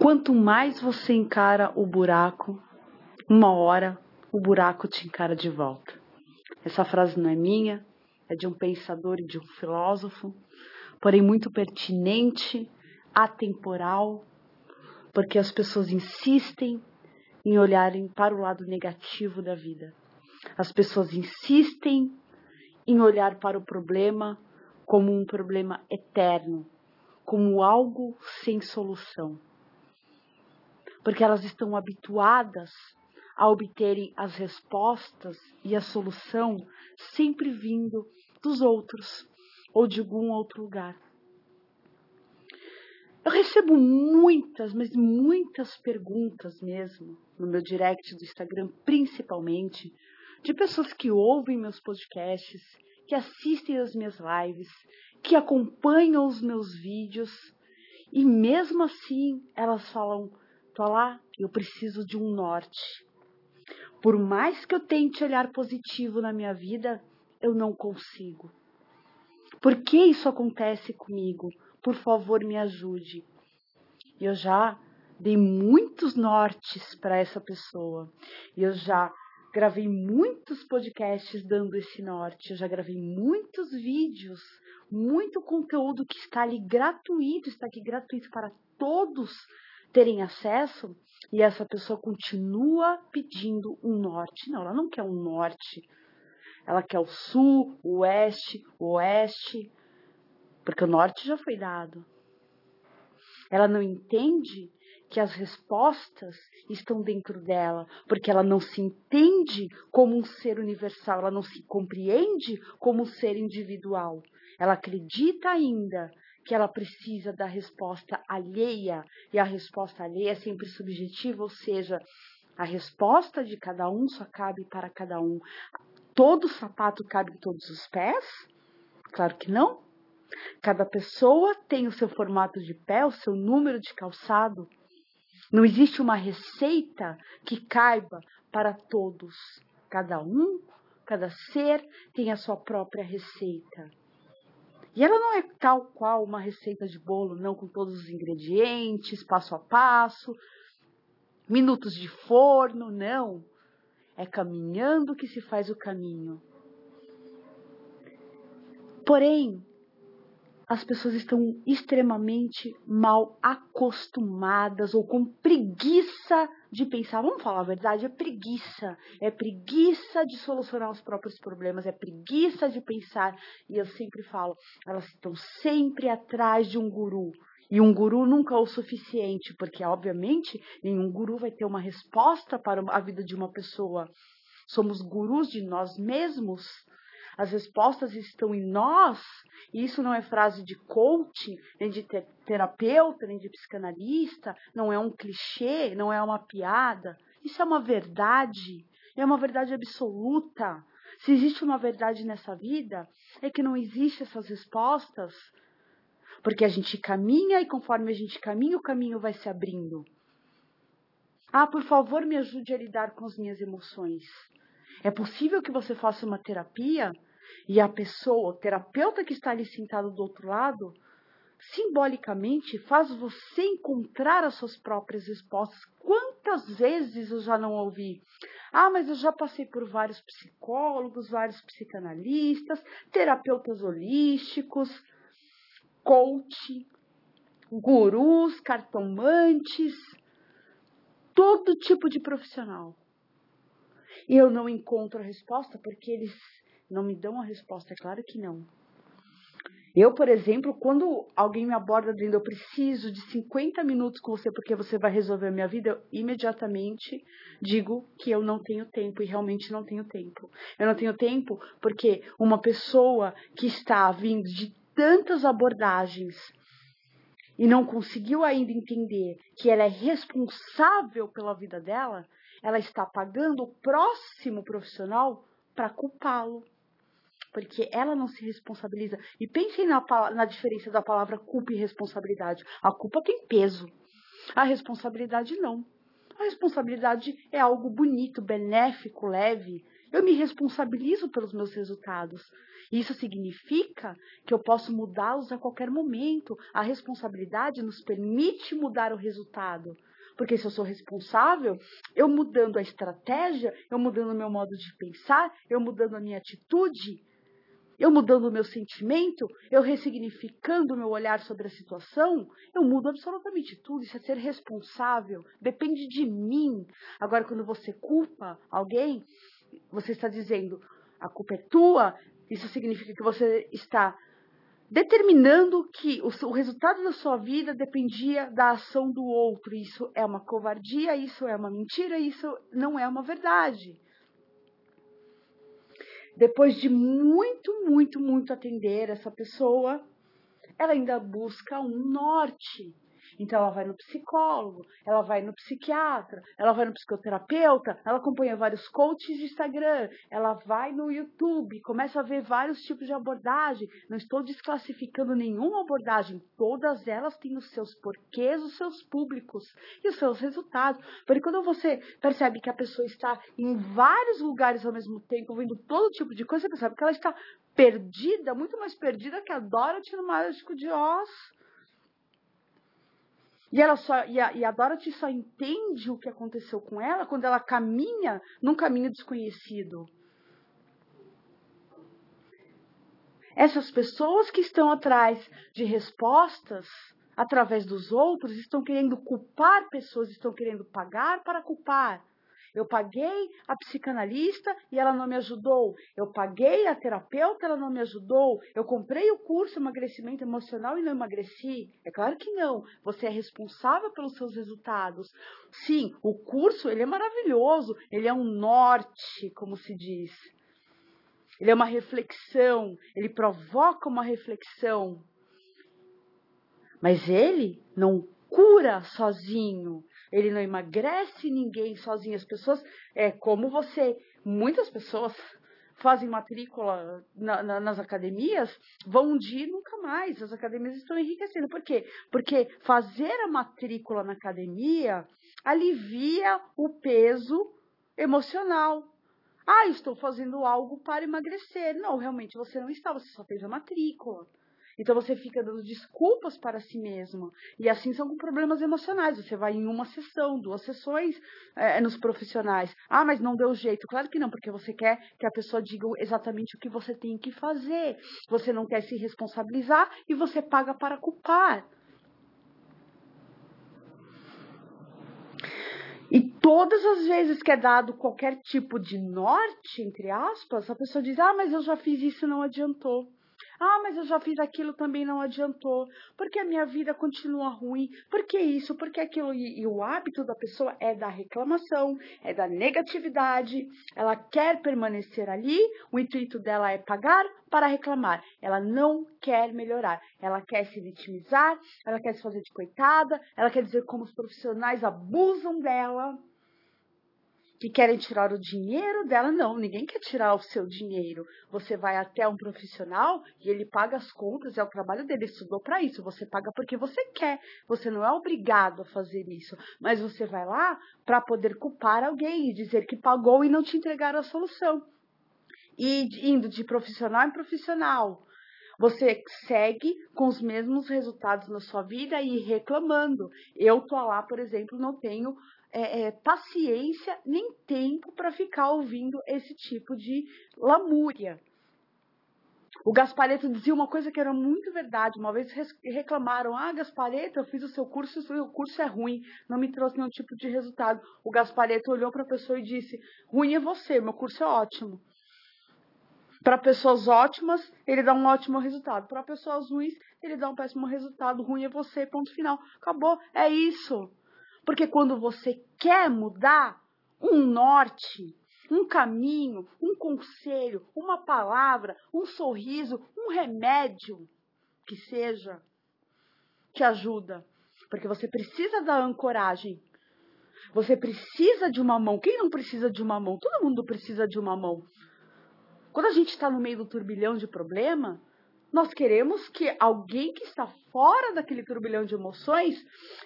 Quanto mais você encara o buraco, uma hora o buraco te encara de volta. Essa frase não é minha, é de um pensador e de um filósofo, porém muito pertinente, atemporal, porque as pessoas insistem em olharem para o lado negativo da vida. As pessoas insistem em olhar para o problema como um problema eterno, como algo sem solução. Porque elas estão habituadas a obterem as respostas e a solução sempre vindo dos outros ou de algum outro lugar. Eu recebo muitas, mas muitas perguntas mesmo no meu direct do Instagram, principalmente, de pessoas que ouvem meus podcasts, que assistem as minhas lives, que acompanham os meus vídeos e mesmo assim elas falam: lá, eu preciso de um norte. Por mais que eu tente olhar positivo na minha vida, eu não consigo. Por que isso acontece comigo? Por favor, me ajude. Eu já dei muitos nortes para essa pessoa. Eu já gravei muitos podcasts dando esse norte. Eu já gravei muitos vídeos, muito conteúdo que está ali gratuito, está aqui gratuito para todos terem acesso e essa pessoa continua pedindo um norte. Não, ela não quer um norte. Ela quer o sul, o oeste, o oeste, porque o norte já foi dado. Ela não entende que as respostas estão dentro dela, porque ela não se entende como um ser universal, ela não se compreende como um ser individual. Ela acredita ainda que ela precisa da resposta alheia, e a resposta alheia é sempre subjetiva, ou seja, a resposta de cada um só cabe para cada um. Todo sapato cabe em todos os pés? Claro que não. Cada pessoa tem o seu formato de pé, o seu número de calçado. Não existe uma receita que caiba para todos. Cada um, cada ser tem a sua própria receita. E ela não é tal qual uma receita de bolo, não com todos os ingredientes, passo a passo, minutos de forno, não. É caminhando que se faz o caminho. Porém, as pessoas estão extremamente mal acostumadas ou com preguiça de pensar. Vamos falar a verdade? É preguiça. É preguiça de solucionar os próprios problemas, é preguiça de pensar. E eu sempre falo, elas estão sempre atrás de um guru. E um guru nunca é o suficiente, porque, obviamente, nenhum guru vai ter uma resposta para a vida de uma pessoa. Somos gurus de nós mesmos. As respostas estão em nós, e isso não é frase de coach, nem de terapeuta, nem de psicanalista, não é um clichê, não é uma piada. Isso é uma verdade, é uma verdade absoluta. Se existe uma verdade nessa vida, é que não existe essas respostas, porque a gente caminha e conforme a gente caminha, o caminho vai se abrindo. Ah, por favor, me ajude a lidar com as minhas emoções. É possível que você faça uma terapia e a pessoa, o terapeuta que está ali sentado do outro lado, simbolicamente faz você encontrar as suas próprias respostas. Quantas vezes eu já não ouvi? Ah, mas eu já passei por vários psicólogos, vários psicanalistas, terapeutas holísticos, coach, gurus, cartomantes, todo tipo de profissional. E eu não encontro a resposta porque eles não me dão a resposta, é claro que não. Eu, por exemplo, quando alguém me aborda dizendo eu preciso de 50 minutos com você porque você vai resolver a minha vida, eu imediatamente digo que eu não tenho tempo e realmente não tenho tempo. Eu não tenho tempo porque uma pessoa que está vindo de tantas abordagens e não conseguiu ainda entender que ela é responsável pela vida dela, ela está pagando o próximo profissional para culpá-lo porque ela não se responsabiliza. E pensem na, na diferença da palavra culpa e responsabilidade. A culpa tem peso, a responsabilidade não. A responsabilidade é algo bonito, benéfico, leve. Eu me responsabilizo pelos meus resultados. Isso significa que eu posso mudá-los a qualquer momento. A responsabilidade nos permite mudar o resultado. Porque se eu sou responsável, eu mudando a estratégia, eu mudando o meu modo de pensar, eu mudando a minha atitude, eu mudando o meu sentimento, eu ressignificando o meu olhar sobre a situação, eu mudo absolutamente tudo. Isso é ser responsável, depende de mim. Agora, quando você culpa alguém, você está dizendo a culpa é tua, isso significa que você está determinando que o, o, resultado da sua vida dependia da ação do outro. Isso é uma covardia, isso é uma mentira, isso não é uma verdade. Depois de muito, muito, muito atender essa pessoa, ela ainda busca um norte. Então ela vai no psicólogo, ela vai no psiquiatra, ela vai no psicoterapeuta, ela acompanha vários coaches de Instagram, ela vai no YouTube, começa a ver vários tipos de abordagem. Não estou desclassificando nenhuma abordagem, todas elas têm os seus porquês, os seus públicos e os seus resultados. Porque quando você percebe que a pessoa está em vários lugares ao mesmo tempo, vendo todo tipo de coisa, você percebe que ela está perdida, muito mais perdida que a Dorothy no Mágico de Oz. E, ela só, e, a, e a Dorothy só entende o que aconteceu com ela quando ela caminha num caminho desconhecido. Essas pessoas que estão atrás de respostas através dos outros estão querendo culpar pessoas, estão querendo pagar para culpar. Eu paguei a psicanalista e ela não me ajudou. Eu paguei a terapeuta, ela não me ajudou. Eu comprei o curso emagrecimento emocional e não emagreci. É claro que não. Você é responsável pelos seus resultados. Sim, o curso ele é maravilhoso. Ele é um norte, como se diz. Ele é uma reflexão. Ele provoca uma reflexão. Mas ele não cura sozinho ele não emagrece ninguém sozinho. As pessoas, é como você, muitas pessoas fazem matrícula na, na, nas academias, vão um dia e nunca mais. As academias estão enriquecendo. Por quê? Porque fazer a matrícula na academia alivia o peso emocional. Ah, estou fazendo algo para emagrecer. Não, realmente você não está, você só fez a matrícula. Então você fica dando desculpas para si mesmo. E assim são com problemas emocionais. Você vai em uma sessão, duas sessões é, nos profissionais. Ah, mas não deu jeito. Claro que não, porque você quer que a pessoa diga exatamente o que você tem que fazer. Você não quer se responsabilizar e você paga para culpar. E todas as vezes que é dado qualquer tipo de norte, entre aspas, a pessoa diz: Ah, mas eu já fiz isso e não adiantou. Ah, mas eu já fiz aquilo também não adiantou. Porque a minha vida continua ruim. Por que isso? Porque aquilo. E, e o hábito da pessoa é da reclamação, é da negatividade. Ela quer permanecer ali. O intuito dela é pagar para reclamar. Ela não quer melhorar. Ela quer se vitimizar, ela quer se fazer de coitada, ela quer dizer como os profissionais abusam dela que querem tirar o dinheiro dela. Não, ninguém quer tirar o seu dinheiro. Você vai até um profissional e ele paga as contas, é o trabalho dele, ele estudou para isso. Você paga porque você quer. Você não é obrigado a fazer isso. Mas você vai lá para poder culpar alguém e dizer que pagou e não te entregaram a solução. E indo de profissional em profissional. Você segue com os mesmos resultados na sua vida e reclamando. Eu tô lá, por exemplo, não tenho é, é, paciência nem tempo para ficar ouvindo esse tipo de lamúria. O Gaspareto dizia uma coisa que era muito verdade. Uma vez reclamaram: Ah, Gaspareto, eu fiz o seu curso, o seu curso é ruim, não me trouxe nenhum tipo de resultado. O Gaspareto olhou para a pessoa e disse: Ruim é você, meu curso é ótimo. Para pessoas ótimas, ele dá um ótimo resultado. Para pessoas ruins, ele dá um péssimo resultado. Ruim é você, ponto final. Acabou. É isso. Porque quando você quer mudar um norte, um caminho, um conselho, uma palavra, um sorriso, um remédio que seja, te ajuda. Porque você precisa da ancoragem. Você precisa de uma mão. Quem não precisa de uma mão? Todo mundo precisa de uma mão. Quando a gente está no meio do turbilhão de problema, nós queremos que alguém que está fora daquele turbilhão de emoções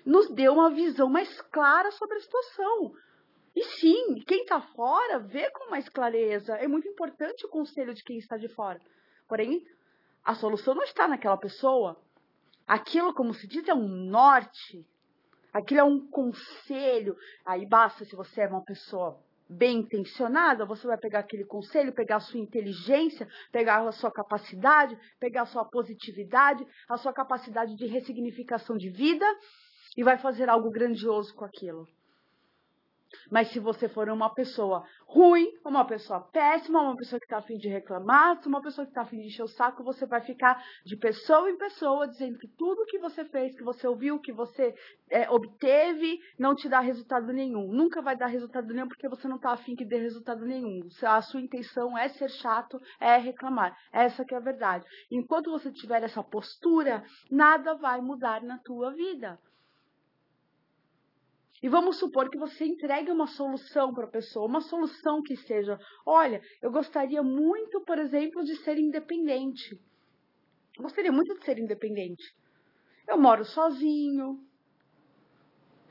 nos dê uma visão mais clara sobre a situação. E sim, quem está fora vê com mais clareza. É muito importante o conselho de quem está de fora. Porém, a solução não está naquela pessoa. Aquilo, como se diz, é um norte. Aquilo é um conselho. Aí basta se você é uma pessoa bem intencionada, você vai pegar aquele conselho, pegar a sua inteligência, pegar a sua capacidade, pegar a sua positividade, a sua capacidade de ressignificação de vida e vai fazer algo grandioso com aquilo. Mas se você for uma pessoa ruim, uma pessoa péssima, uma pessoa que está afim de reclamar, uma pessoa que está afim de encher o saco, você vai ficar de pessoa em pessoa dizendo que tudo que você fez, que você ouviu, que você é, obteve, não te dá resultado nenhum. Nunca vai dar resultado nenhum porque você não está afim que dê resultado nenhum. A sua intenção é ser chato, é reclamar. Essa que é a verdade. Enquanto você tiver essa postura, nada vai mudar na tua vida. E vamos supor que você entregue uma solução para a pessoa, uma solução que seja: olha, eu gostaria muito, por exemplo, de ser independente. Eu gostaria muito de ser independente. Eu moro sozinho,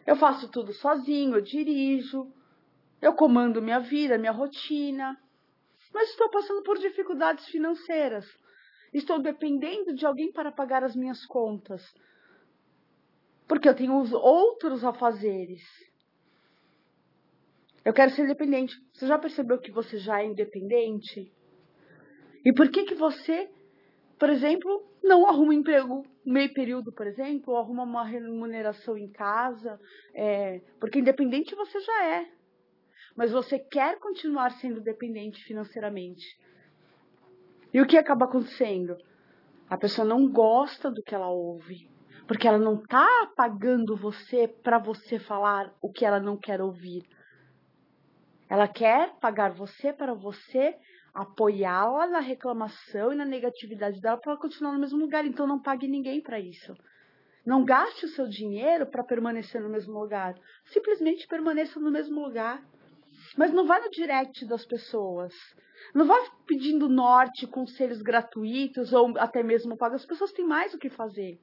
eu faço tudo sozinho, eu dirijo, eu comando minha vida, minha rotina, mas estou passando por dificuldades financeiras. Estou dependendo de alguém para pagar as minhas contas porque eu tenho os outros afazeres. Eu quero ser independente. Você já percebeu que você já é independente? E por que que você, por exemplo, não arruma um emprego meio período, por exemplo, ou arruma uma remuneração em casa? É, porque independente você já é. Mas você quer continuar sendo dependente financeiramente. E o que acaba acontecendo? A pessoa não gosta do que ela ouve. Porque ela não está pagando você para você falar o que ela não quer ouvir. Ela quer pagar você para você apoiá-la na reclamação e na negatividade dela para ela continuar no mesmo lugar. Então não pague ninguém para isso. Não gaste o seu dinheiro para permanecer no mesmo lugar. Simplesmente permaneça no mesmo lugar. Mas não vá no direct das pessoas. Não vá pedindo norte, conselhos gratuitos ou até mesmo paga. As pessoas têm mais o que fazer.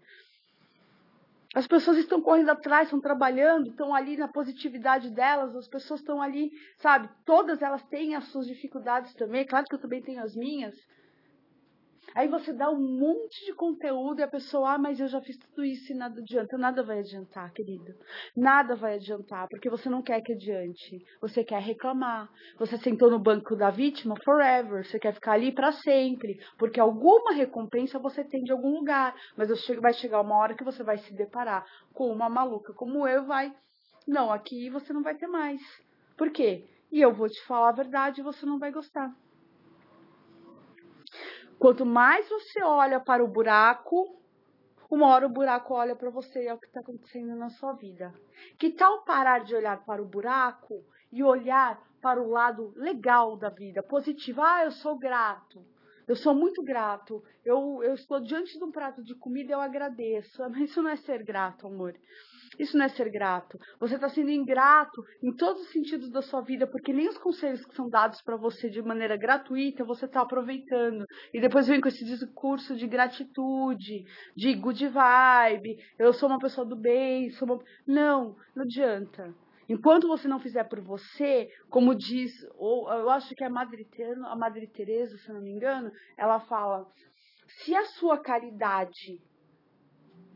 As pessoas estão correndo atrás, estão trabalhando, estão ali na positividade delas, as pessoas estão ali, sabe? Todas elas têm as suas dificuldades também, claro que eu também tenho as minhas. Aí você dá um monte de conteúdo e a pessoa, ah, mas eu já fiz tudo isso e nada adianta. Nada vai adiantar, querido. Nada vai adiantar, porque você não quer que adiante. Você quer reclamar. Você sentou no banco da vítima forever. Você quer ficar ali para sempre, porque alguma recompensa você tem de algum lugar. Mas vai chegar uma hora que você vai se deparar com uma maluca como eu, vai. Não, aqui você não vai ter mais. Por quê? E eu vou te falar a verdade e você não vai gostar. Quanto mais você olha para o buraco, uma hora o buraco olha para você e é o que está acontecendo na sua vida. Que tal parar de olhar para o buraco e olhar para o lado legal da vida, positivo? Ah, eu sou grato. Eu sou muito grato. Eu, eu estou diante de um prato de comida, eu agradeço. Mas isso não é ser grato, amor. Isso não é ser grato. Você está sendo ingrato em todos os sentidos da sua vida, porque nem os conselhos que são dados para você de maneira gratuita você está aproveitando. E depois vem com esse discurso de gratitude, de good vibe, eu sou uma pessoa do bem, sou uma... Não, não adianta. Enquanto você não fizer por você, como diz, ou eu acho que é a Madre, a Madre Teresa, se não me engano, ela fala: se a sua caridade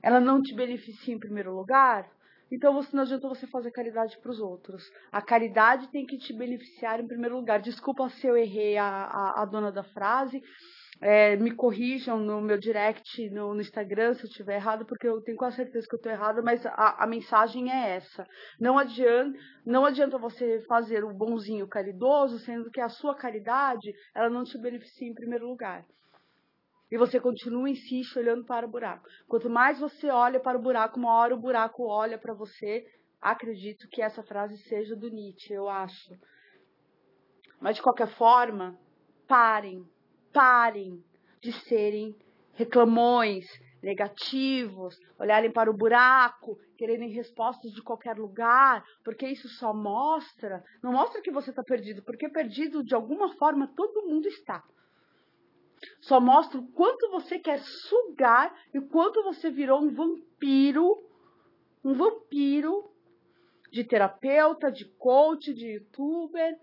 ela não te beneficia em primeiro lugar, então você não adianta você fazer caridade para os outros. A caridade tem que te beneficiar em primeiro lugar. Desculpa se eu errei a, a, a dona da frase. É, me corrijam no meu direct no, no, Instagram se eu estiver errado, porque eu tenho quase certeza que eu estou errada, mas a, a, mensagem é essa. Não adianta, não adianta você fazer o bonzinho caridoso, sendo que a sua caridade ela não te beneficia em primeiro lugar. E você continua, insiste, olhando para o buraco. Quanto mais você olha para o buraco, uma hora o buraco olha para você. Acredito que essa frase seja do Nietzsche, eu acho. Mas de qualquer forma, parem, parem de serem reclamões, negativos, olharem para o buraco, quererem respostas de qualquer lugar, porque isso só mostra, não mostra que você está perdido, porque perdido de alguma forma todo mundo está. Só mostra o quanto você quer sugar e o quanto você virou um vampiro, um vampiro de terapeuta, de coach, de youtuber.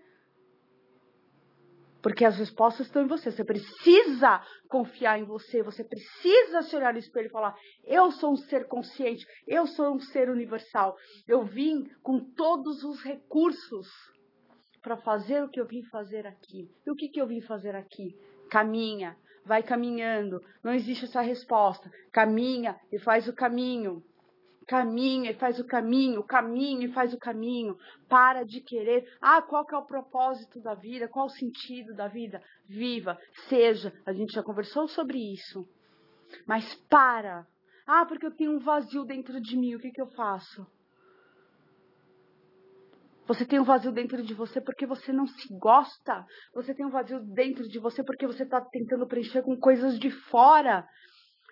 Porque as respostas estão em você. Você precisa confiar em você. Você precisa se olhar no espelho e falar: Eu sou um ser consciente. Eu sou um ser universal. Eu vim com todos os recursos para fazer o que eu vim fazer aqui. E o que, que eu vim fazer aqui? Caminha, vai caminhando. Não existe essa resposta. Caminha e faz o caminho. Caminha e faz o caminho, caminha e faz o caminho. Para de querer. Ah, qual que é o propósito da vida? Qual o sentido da vida? Viva, seja. A gente já conversou sobre isso. Mas para. Ah, porque eu tenho um vazio dentro de mim. O que, que eu faço? Você tem um vazio dentro de você porque você não se gosta. Você tem um vazio dentro de você porque você está tentando preencher com coisas de fora.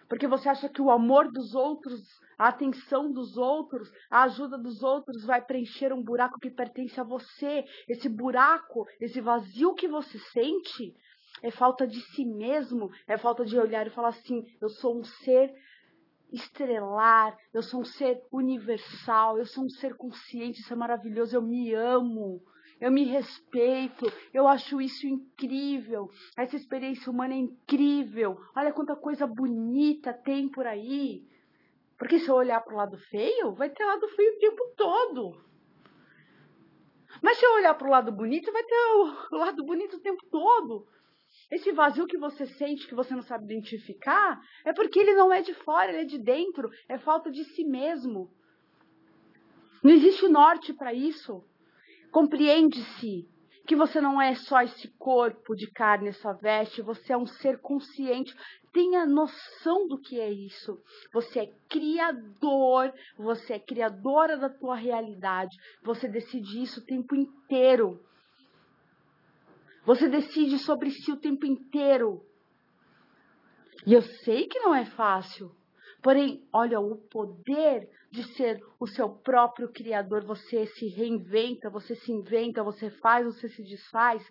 Porque você acha que o amor dos outros, a atenção dos outros, a ajuda dos outros vai preencher um buraco que pertence a você. Esse buraco, esse vazio que você sente, é falta de si mesmo, é falta de olhar e falar assim: eu sou um ser estrelar, eu sou um ser universal, eu sou um ser consciente, isso é maravilhoso, eu me amo, eu me respeito, eu acho isso incrível, essa experiência humana é incrível, olha quanta coisa bonita tem por aí. Porque se eu olhar para o lado feio, vai ter lado feio o tempo todo. Mas se eu olhar para o lado bonito, vai ter o lado bonito o tempo todo. Esse vazio que você sente, que você não sabe identificar, é porque ele não é de fora, ele é de dentro, é falta de si mesmo. Não existe norte para isso. Compreende-se que você não é só esse corpo de carne, essa veste, você é um ser consciente. Tenha noção do que é isso. Você é criador, você é criadora da tua realidade. Você decide isso o tempo inteiro. Você decide sobre si o tempo inteiro. E eu sei que não é fácil. Porém, olha o poder de ser o seu próprio criador. Você se reinventa, você se inventa, você faz, você se desfaz.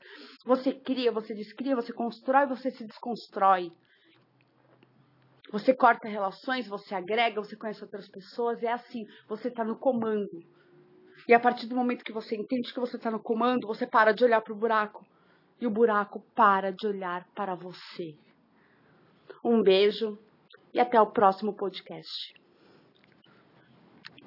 Você cria, você descria, você constrói, você se desconstrói. Você corta relações, você agrega, você conhece outras pessoas. É assim, você está no comando. E a partir do momento que você entende que você está no comando, você para de olhar para o buraco e o buraco para de olhar para você. Um beijo e até o próximo podcast.